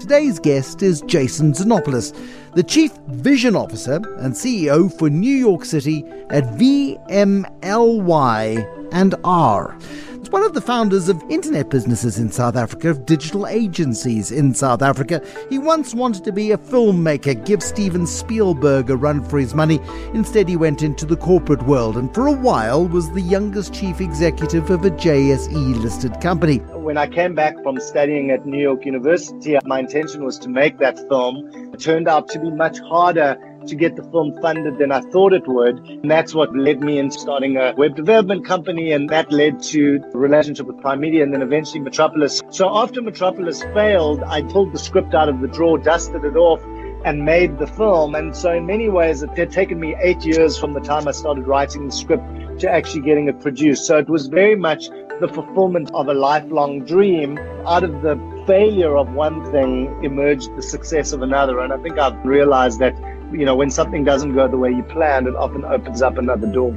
Today's guest is Jason Xenopoulos, the Chief Vision Officer and CEO for New York City at VMLY and R. It's one of the founders of internet businesses in South Africa, of digital agencies in South Africa. He once wanted to be a filmmaker, give Steven Spielberg a run for his money. Instead, he went into the corporate world and for a while was the youngest chief executive of a JSE listed company. When I came back from studying at New York University, my intention was to make that film. It turned out to be much harder to get the film funded than I thought it would. And that's what led me into starting a web development company. And that led to a relationship with Primedia and then eventually Metropolis. So after Metropolis failed, I pulled the script out of the drawer, dusted it off, and made the film. And so, in many ways, it had taken me eight years from the time I started writing the script to actually getting it produced. So, it was very much the fulfillment of a lifelong dream. Out of the failure of one thing emerged the success of another. And I think I've realized that you know, when something doesn't go the way you planned, it often opens up another door.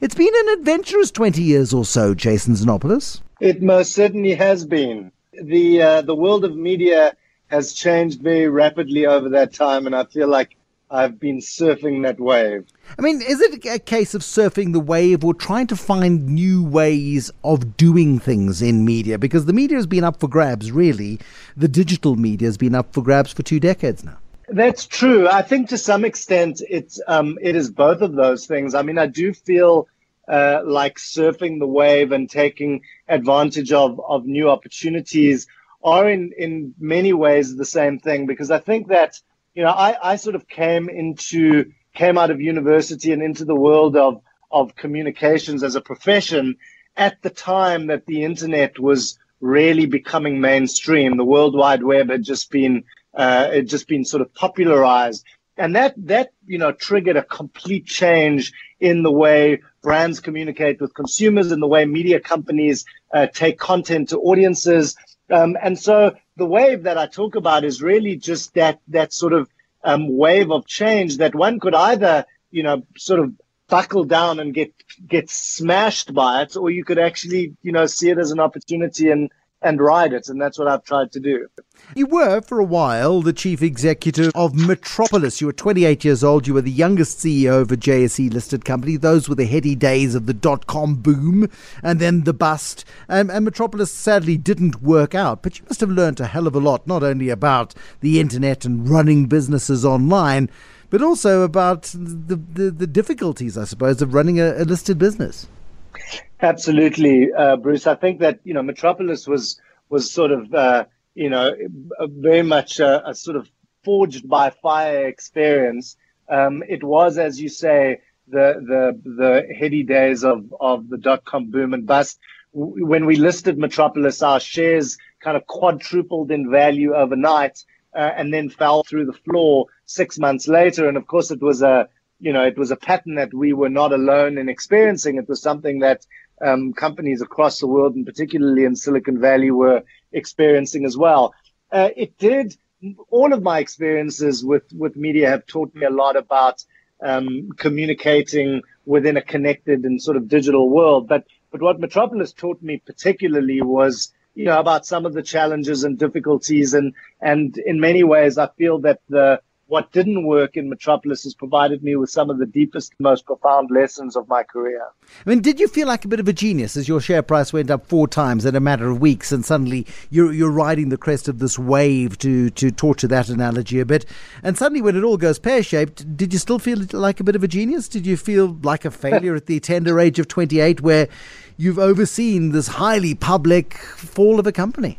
It's been an adventurous 20 years or so, Jason Xenopoulos. It most certainly has been. The, uh, the world of media has changed very rapidly over that time, and I feel like I've been surfing that wave. I mean, is it a case of surfing the wave or trying to find new ways of doing things in media? Because the media has been up for grabs, really. The digital media has been up for grabs for two decades now. That's true. I think to some extent it's um, it is both of those things. I mean, I do feel uh, like surfing the wave and taking advantage of of new opportunities are in in many ways the same thing because I think that you know I I sort of came into came out of university and into the world of of communications as a profession at the time that the internet was really becoming mainstream. The World Wide Web had just been uh, it just been sort of popularized. And that, that, you know, triggered a complete change in the way brands communicate with consumers and the way media companies uh, take content to audiences. Um, and so the wave that I talk about is really just that, that sort of um, wave of change that one could either, you know, sort of buckle down and get, get smashed by it, or you could actually, you know, see it as an opportunity and, and ride it. And that's what I've tried to do. You were, for a while, the chief executive of Metropolis. You were 28 years old. You were the youngest CEO of a JSE listed company. Those were the heady days of the dot com boom and then the bust. And, and Metropolis sadly didn't work out. But you must have learned a hell of a lot, not only about the internet and running businesses online, but also about the, the, the difficulties, I suppose, of running a, a listed business. Absolutely, uh, Bruce. I think that you know Metropolis was was sort of uh, you know very much a, a, sort of forged by fire experience. Um, it was, as you say, the the the heady days of of the dot com boom and bust. When we listed Metropolis, our shares kind of quadrupled in value overnight, uh, and then fell through the floor six months later. And of course, it was a you know, it was a pattern that we were not alone in experiencing. It was something that um, companies across the world, and particularly in Silicon Valley, were experiencing as well. Uh, it did. All of my experiences with with media have taught me a lot about um, communicating within a connected and sort of digital world. But but what Metropolis taught me particularly was you know about some of the challenges and difficulties and and in many ways I feel that the what didn't work in Metropolis has provided me with some of the deepest, most profound lessons of my career. I mean, did you feel like a bit of a genius as your share price went up four times in a matter of weeks, and suddenly you're you're riding the crest of this wave to to torture that analogy a bit, and suddenly when it all goes pear shaped, did you still feel like a bit of a genius? Did you feel like a failure at the tender age of 28, where you've overseen this highly public fall of a company?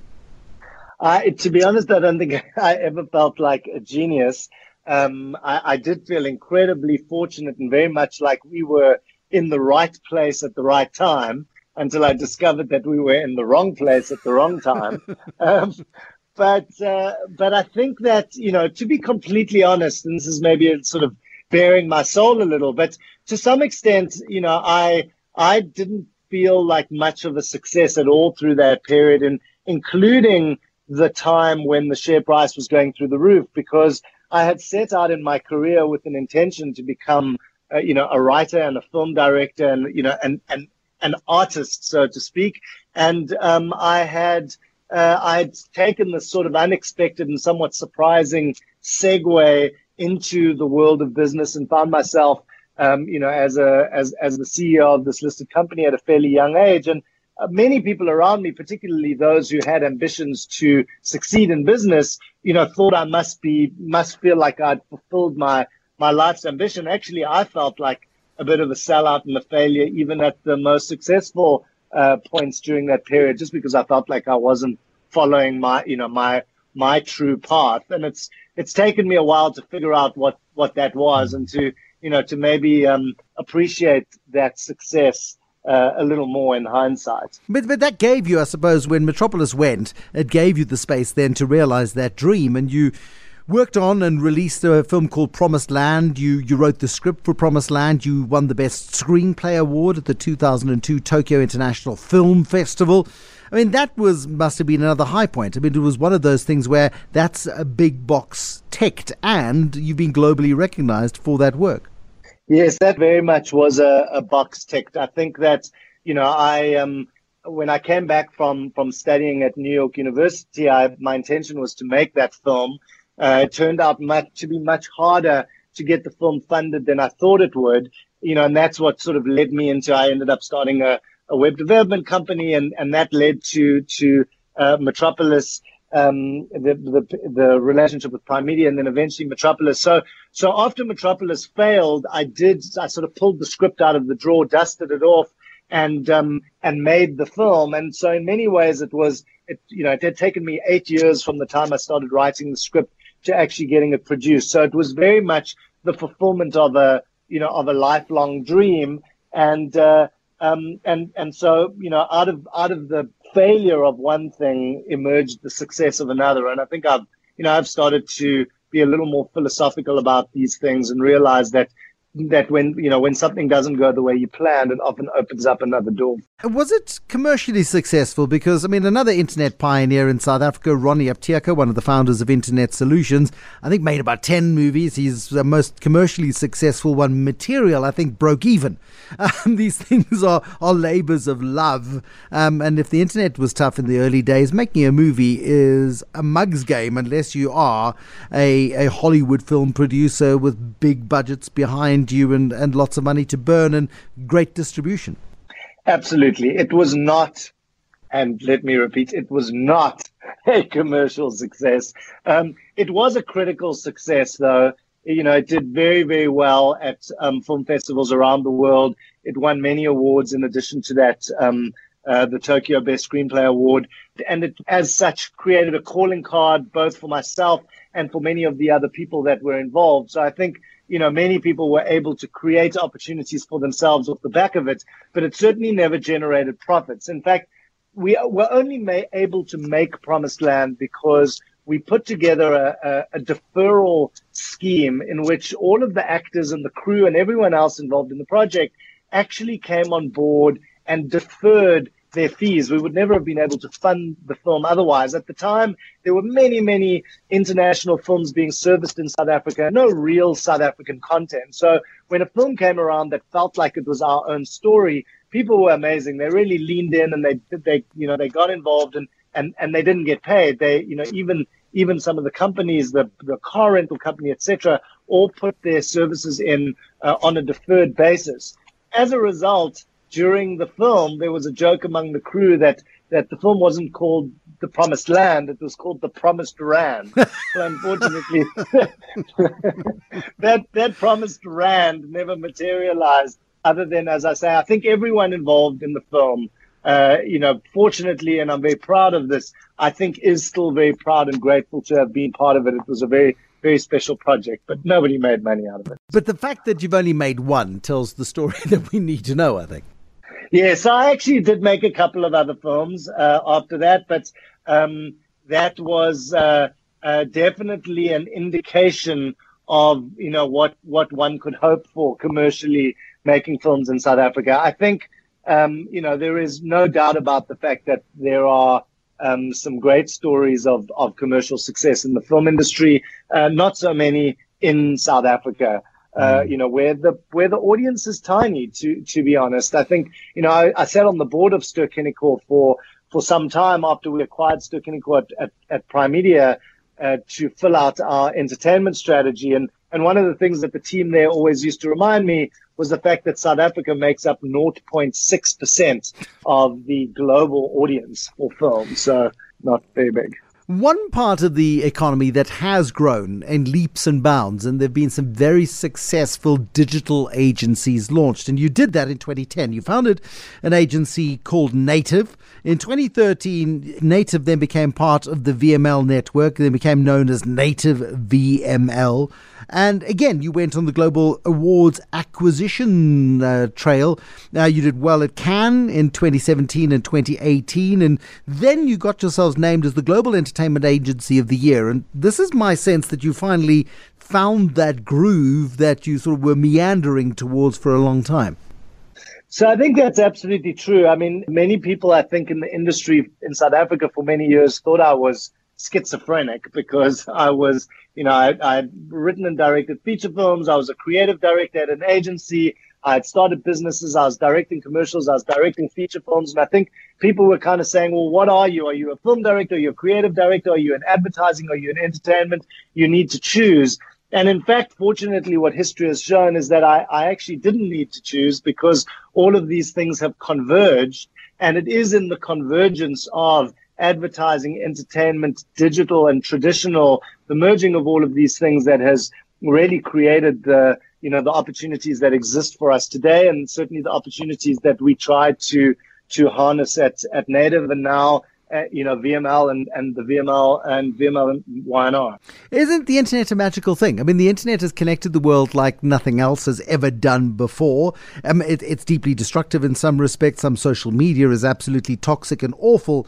I, to be honest, I don't think I ever felt like a genius. Um, I, I, did feel incredibly fortunate and very much like we were in the right place at the right time until I discovered that we were in the wrong place at the wrong time. um, but uh, but I think that you know to be completely honest, and this is maybe a sort of bearing my soul a little, but to some extent, you know, I I didn't feel like much of a success at all through that period, and including the time when the share price was going through the roof because I had set out in my career with an intention to become, uh, you know, a writer and a film director and, you know, and, and an artist, so to speak. And um, I had uh, I'd taken this sort of unexpected and somewhat surprising segue into the world of business and found myself, um, you know, as a as as the CEO of this listed company at a fairly young age, and many people around me, particularly those who had ambitions to succeed in business, you know, thought I must be must feel like I'd fulfilled my my life's ambition. Actually, I felt like a bit of a sellout and a failure, even at the most successful uh, points during that period, just because I felt like I wasn't following my, you know, my my true path. And it's it's taken me a while to figure out what what that was, and to you know to maybe um, appreciate that success. Uh, a little more in hindsight. But, but that gave you, I suppose, when Metropolis went, it gave you the space then to realize that dream, and you worked on and released a film called Promised Land. You you wrote the script for Promised Land. You won the Best Screenplay Award at the 2002 Tokyo International Film Festival. I mean, that was must have been another high point. I mean, it was one of those things where that's a big box ticked, and you've been globally recognized for that work. Yes, that very much was a, a box ticked. I think that you know I um when I came back from from studying at New York University, I my intention was to make that film uh, it turned out much to be much harder to get the film funded than I thought it would. You know, and that's what sort of led me into. I ended up starting a, a web development company, and and that led to to uh, Metropolis. Um, the, the the relationship with Primedia and then eventually Metropolis. So so after Metropolis failed, I did I sort of pulled the script out of the drawer, dusted it off, and um, and made the film. And so in many ways, it was it you know it had taken me eight years from the time I started writing the script to actually getting it produced. So it was very much the fulfillment of a you know of a lifelong dream, and uh, um, and and so you know out of out of the failure of one thing emerged the success of another, and I think I've you know I've started to be a little more philosophical about these things and realize that that when you know when something doesn't go the way you planned, it often opens up another door. Was it commercially successful? Because I mean, another internet pioneer in South Africa, Ronnie Apteker, one of the founders of Internet Solutions, I think made about ten movies. He's the most commercially successful one. Material, I think, broke even. Um, these things are are labors of love, um, and if the internet was tough in the early days, making a movie is a mug's game unless you are a a Hollywood film producer with big budgets behind behind you and, and lots of money to burn and great distribution. Absolutely. It was not, and let me repeat, it was not a commercial success. Um, it was a critical success, though. You know, it did very, very well at um, film festivals around the world. It won many awards in addition to that. Um, uh, the Tokyo Best Screenplay Award, and it, as such, created a calling card both for myself and for many of the other people that were involved. So I think you know, many people were able to create opportunities for themselves off the back of it, but it certainly never generated profits. In fact, we were only able to make Promised Land because we put together a, a, a, deferral scheme in which all of the actors and the crew and everyone else involved in the project actually came on board and deferred their fees. We would never have been able to fund the film otherwise. At the time, there were many, many international films being serviced in South Africa, no real South African content. So when a film came around that felt like it was our own story, people were amazing. They really leaned in and they, they, you know, they got involved and, and, and they didn't get paid. They, you know, even, even some of the companies, the, the car rental company, etc., all put their services in uh, on a deferred basis. As a result, during the film, there was a joke among the crew that that the film wasn't called The Promised Land; it was called The Promised Rand. but unfortunately, that that promised rand never materialized. Other than, as I say, I think everyone involved in the film, uh, you know, fortunately, and I'm very proud of this. I think is still very proud and grateful to have been part of it. It was a very very special project, but nobody made money out of it. But the fact that you've only made one tells the story that we need to know, I think. Yes, I actually did make a couple of other films uh, after that, but um, that was uh, uh, definitely an indication of you know what what one could hope for commercially making films in South Africa. I think um, you know there is no doubt about the fact that there are um, some great stories of of commercial success in the film industry. Uh, not so many in South Africa. Uh, mm. you know, where the where the audience is tiny. To to be honest, I think you know I, I sat on the board of Ster-Kinekor for for some time after we acquired Ster-Kinekor at, at, at Primedia uh, to fill out our entertainment strategy. And, and one of the things that the team there always used to remind me was the fact that South Africa makes up 0.6% of the global audience for film. So not very big. One part of the economy that has grown in leaps and bounds, and there have been some very successful digital agencies launched, and you did that in 2010. You founded an agency called Native. In 2013, Native then became part of the VML network, then became known as Native VML. And again, you went on the Global Awards acquisition uh, trail. Now, you did well at Cannes in 2017 and 2018, and then you got yourselves named as the Global Entertainment Agency of the Year. And this is my sense that you finally found that groove that you sort of were meandering towards for a long time. So I think that's absolutely true. I mean, many people, I think, in the industry in South Africa for many years thought I was schizophrenic because I was, you know, I, I had written and directed feature films. I was a creative director at an agency. Uh, I had started businesses. I was directing commercials. I was directing feature films. And I think people were kind of saying, well, what are you? Are you a film director? Are you a creative director? Are you in advertising? Are you in entertainment? You need to choose. And in fact, fortunately, what history has shown is that I, I actually didn't need to choose because all of these things have converged. And it is in the convergence of advertising, entertainment, digital, and traditional, the merging of all of these things that has really created the you know the opportunities that exist for us today, and certainly the opportunities that we try to to harness at at Native, and now uh, you know, VML and, and the VML and VML and Y&R. Isn't the internet a magical thing? I mean, the internet has connected the world like nothing else has ever done before. Um, it, it's deeply destructive in some respects. Some social media is absolutely toxic and awful.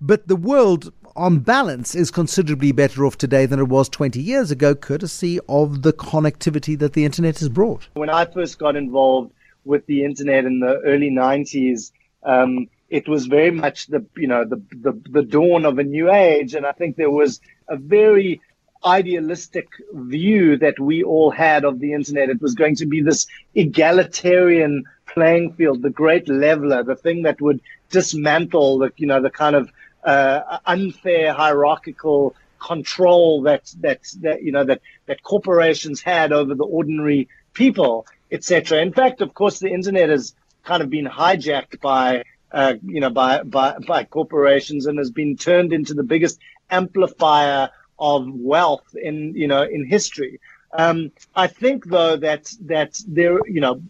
But the world, on balance, is considerably better off today than it was 20 years ago, courtesy of the connectivity that the internet has brought. When I first got involved with the internet in the early 90s, um, it was very much the you know the, the the dawn of a new age, and I think there was a very idealistic view that we all had of the internet. It was going to be this egalitarian playing field, the great leveler, the thing that would dismantle the you know the kind of uh, unfair hierarchical control that that that you know that that corporations had over the ordinary people, etc. In fact, of course, the internet has kind of been hijacked by uh, you know, by, by, by corporations and has been turned into the biggest amplifier of wealth in, you know, in history. Um, I think though that, that there, you know,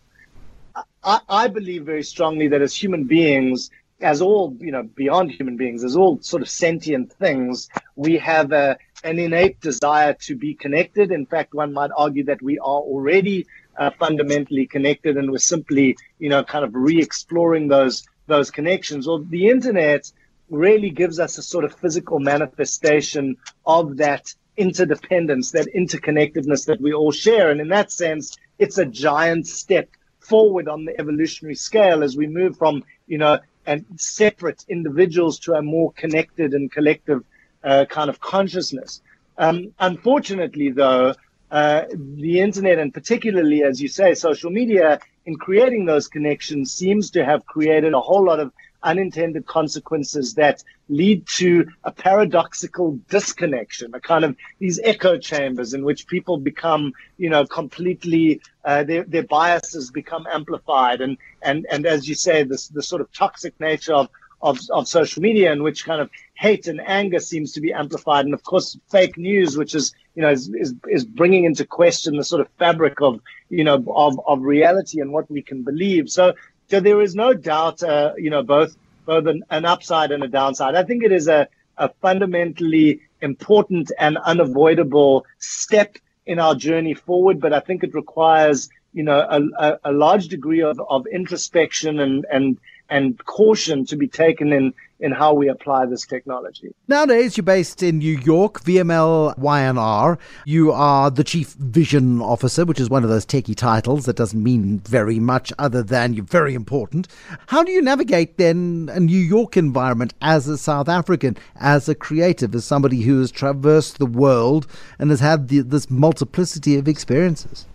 I, I believe very strongly that as human beings, as all, you know, beyond human beings, as all sort of sentient things, we have a, an innate desire to be connected. In fact, one might argue that we are already uh, fundamentally connected and we're simply, you know, kind of re-exploring those those connections. Well, the internet really gives us a sort of physical manifestation of that interdependence, that interconnectedness that we all share. And in that sense, it's a giant step forward on the evolutionary scale as we move from, you know, and separate individuals to a more connected and collective uh, kind of consciousness. Um, unfortunately, though, uh, the internet and particularly, as you say, social media in creating those connections seems to have created a whole lot of unintended consequences that lead to a paradoxical disconnection, a kind of these echo chambers in which people become, you know, completely uh, their their biases become amplified, and and and as you say, this the sort of toxic nature of of, of social media in which kind of hate and anger seems to be amplified. And of course, fake news, which is, you know, is, is, is bringing into question the sort of fabric of, you know, of, of reality and what we can believe. So, so there is no doubt, uh, you know, both, both an, an upside and a downside. I think it is a, a fundamentally important and unavoidable step in our journey forward, but I think it requires, you know, a, a, a large degree of, of introspection and, and, and caution to be taken in in how we apply this technology. Nowadays, you're based in New York, VML Y&R. You are the Chief Vision Officer, which is one of those techie titles that doesn't mean very much other than you're very important. How do you navigate then a New York environment as a South African, as a creative, as somebody who has traversed the world and has had the, this multiplicity of experiences?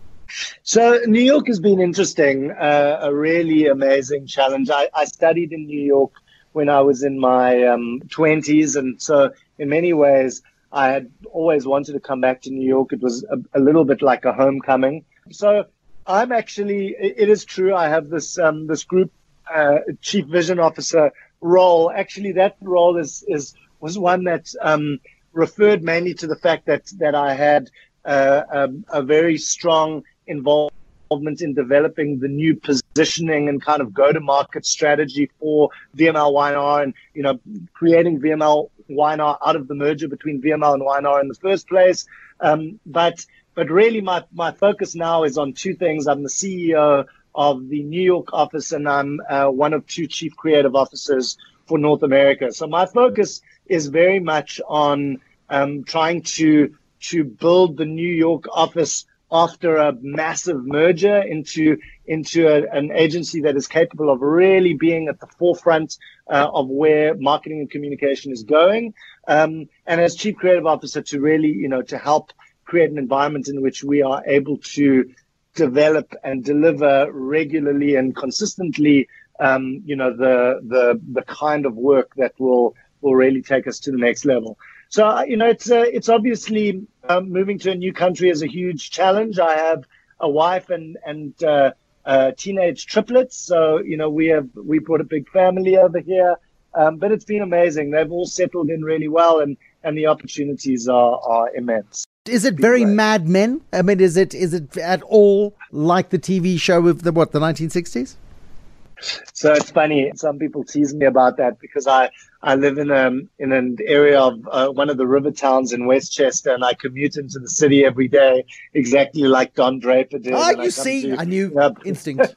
So New York has been interesting, uh, a really amazing challenge. I, I, studied in New York when I was in my um, 20s. And so, in many ways, I had always wanted to come back to New York. It was a, a little bit like a homecoming. So, I'm actually, it is true, I have this, um, this group uh, chief vision officer role. Actually, that role is, is was one that um, referred mainly to the fact that, that I had uh, um, a very strong involvement in developing the new positioning and kind of go-to-market strategy for VML Y&R and, you know, creating VML Y&R out of the merger between VML and Y&R in the first place. Um, but but really my, my focus now is on two things. I'm the CEO of the New York office and I'm uh, one of two chief creative officers for North America. So my focus is very much on um, trying to to build the New York office after a massive merger into into a, an agency that is capable of really being at the forefront uh, of where marketing and communication is going. Um, and as chief creative officer, to really you know to help create an environment in which we are able to develop and deliver regularly and consistently, um, you know, the the the kind of work that will will really take us to the next level. So uh, you know, it's uh, it's obviously um, moving to a new country is a huge challenge. I have a wife and and uh, uh, teenage triplets, so you know we have we brought a big family over here. Um, but it's been amazing. They've all settled in really well, and and the opportunities are are immense. Is it very Mad Men? I mean, is it is it at all like the TV show of the what the 1960s? So it's funny. Some people tease me about that because I, I live in a um, in an area of uh, one of the river towns in Westchester, and I commute into the city every day, exactly like Don Draper did. Ah, you I see, to, I knew uh, instinct.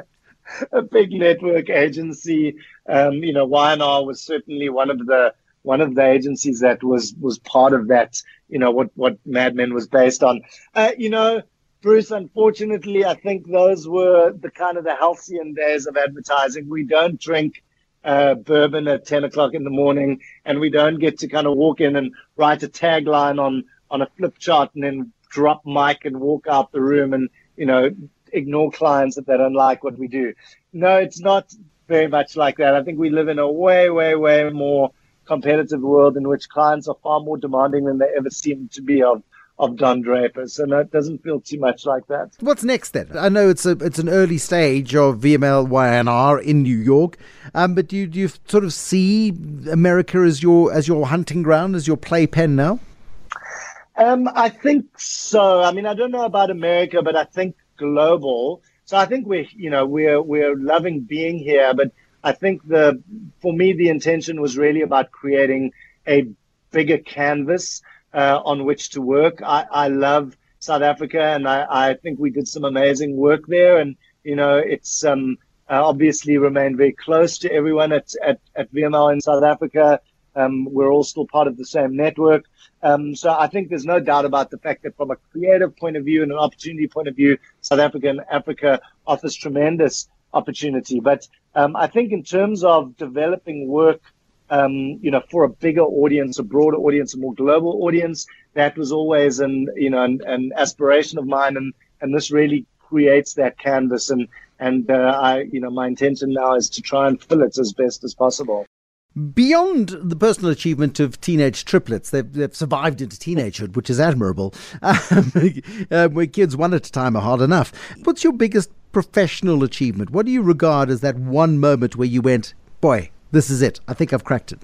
a big network agency. Um, you know, Y&R was certainly one of the one of the agencies that was was part of that. You know what what Mad Men was based on. Uh, you know, Bruce, unfortunately, I think those were the kind of the halcyon days of advertising. We don't drink uh, bourbon at 10 o'clock in the morning, and we don't get to kind of walk in and write a tagline on, on a flip chart and then drop mic and walk out the room and, you know, ignore clients if they don't like what we do. No, it's not very much like that. I think we live in a way, way, way more competitive world in which clients are far more demanding than they ever seem to be of of Don Draper. So no, it doesn't feel too much like that. What's next then? I know it's a it's an early stage of VML Y&R in New York, um, but do you, do you sort of see America as your as your hunting ground, as your playpen now? Um, I think so. I mean, I don't know about America, but I think global. So I think we're you know we're we're loving being here, but I think the for me the intention was really about creating a bigger canvas uh, on which to work. I, I love South Africa, and I, I think we did some amazing work there. And you know, it's um, uh, obviously remained very close to everyone at at, at VML in South Africa. Um, we're all still part of the same network. Um, so I think there's no doubt about the fact that from a creative point of view and an opportunity point of view, South Africa and Africa offers tremendous opportunity. But um, I think in terms of developing work um, you know, for a bigger audience, a broader audience, a more global audience. That was always an, you know, an, an aspiration of mine, and and this really creates that canvas. And and uh, I, you know, my intention now is to try and fill it as best as possible. Beyond the personal achievement of teenage triplets, they've, they've survived into teenagehood, which is admirable. Um, uh, where kids one at a time are hard enough. What's your biggest professional achievement? What do you regard as that one moment where you went, boy, this is it. I think I've cracked it.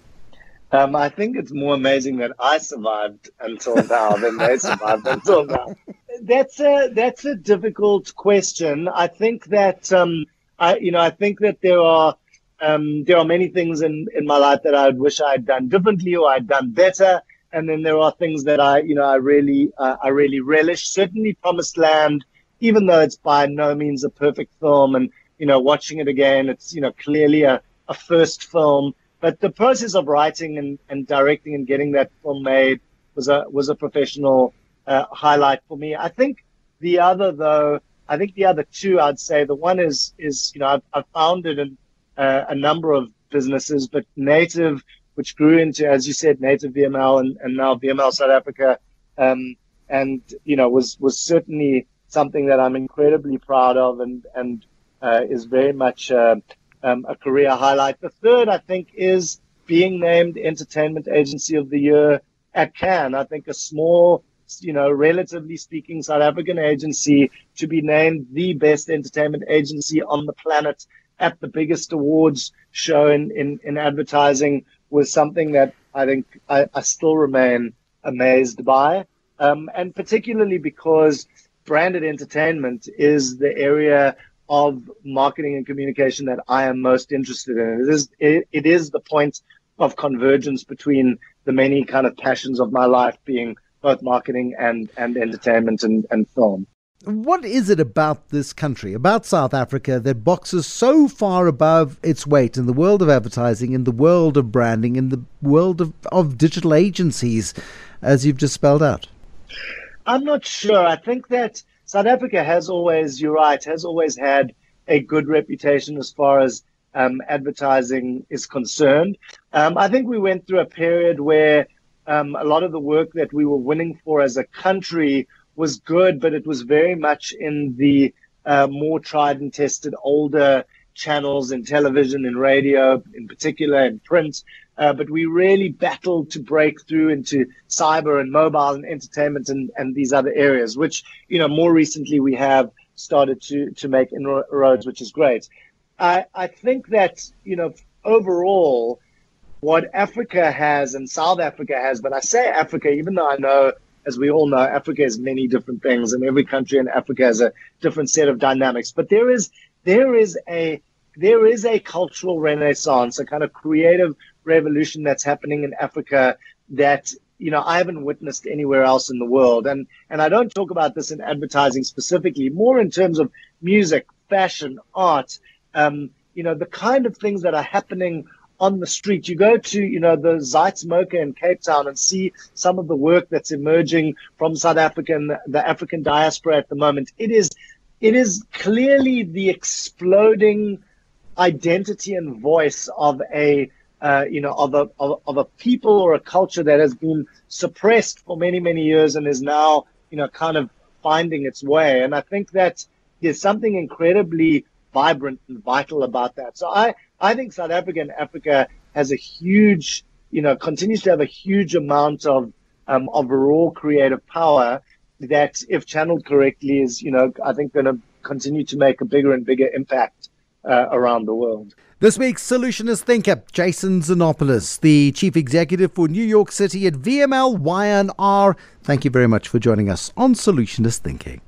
Um, I think it's more amazing that I survived until now than they survived until now. That's a that's a difficult question. I think that um, I you know I think that there are um, there are many things in, in my life that I wish I had done differently or I'd done better, and then there are things that I you know I really uh, I really relish. Certainly, Promised Land, even though it's by no means a perfect film, and you know watching it again, it's you know clearly a a first film. But the process of writing and, and directing and getting that film made was a was a professional uh, highlight for me. I think the other though, I think the other two, I'd say the one is is you know I've, I've founded an, uh, a number of businesses, but Native, which grew into as you said, Native VML and, and now VML South Africa, um, and you know was was certainly something that I'm incredibly proud of and and uh, is very much uh, um, a career highlight. The third, I think, is being named Entertainment Agency of the Year at Cannes. I think a small, you know, relatively speaking, South African agency to be named the best entertainment agency on the planet at the biggest awards show in, in, in advertising was something that I think I, I still remain amazed by. Um, and particularly because branded entertainment is the area of marketing and communication that I am most interested in. It is, it, it is the point of convergence between the many kind of passions of my life being both marketing and, and entertainment and, and film. What is it about this country, about South Africa, that boxes so far above its weight in the world of advertising, in the world of branding, in the world of, of digital agencies, as you've just spelled out? I'm not sure. I think that South Africa has always, you're right, has always had a good reputation as far as um, advertising is concerned. Um, I think we went through a period where um, a lot of the work that we were winning for as a country was good, but it was very much in the uh, more tried and tested older channels in television and radio, in particular in print. Uh, but we really battled to break through into cyber and mobile and entertainment and, and these other areas, which, you know, more recently we have started to, to make inroads, which is great. I, I think that, you know, overall, what Africa has and South Africa has, but I say Africa, even though I know as we all know, Africa has many different things, and every country in Africa has a different set of dynamics. But there is there is a there is a cultural renaissance, a kind of creative revolution that's happening in Africa that you know I haven't witnessed anywhere else in the world. And and I don't talk about this in advertising specifically, more in terms of music, fashion, art. Um, you know the kind of things that are happening on the street. You go to, you know, the Zeitz in Cape Town and see some of the work that's emerging from South Africa and the African diaspora at the moment. It is, it is clearly the exploding identity and voice of a, uh, you know, of a, of, of a people or a culture that has been suppressed for many, many years and is now, you know, kind of finding its way. And I think that there's something incredibly vibrant and vital about that. So I, I think South Africa and Africa has a huge, you know, continues to have a huge amount of um, of raw creative power that, if channeled correctly, is, you know, I think going to continue to make a bigger and bigger impact uh, around the world. This week's solutionist thinker, Jason Xenopoulos, the chief executive for New York City at VML Y&R. Thank you very much for joining us on Solutionist Thinking.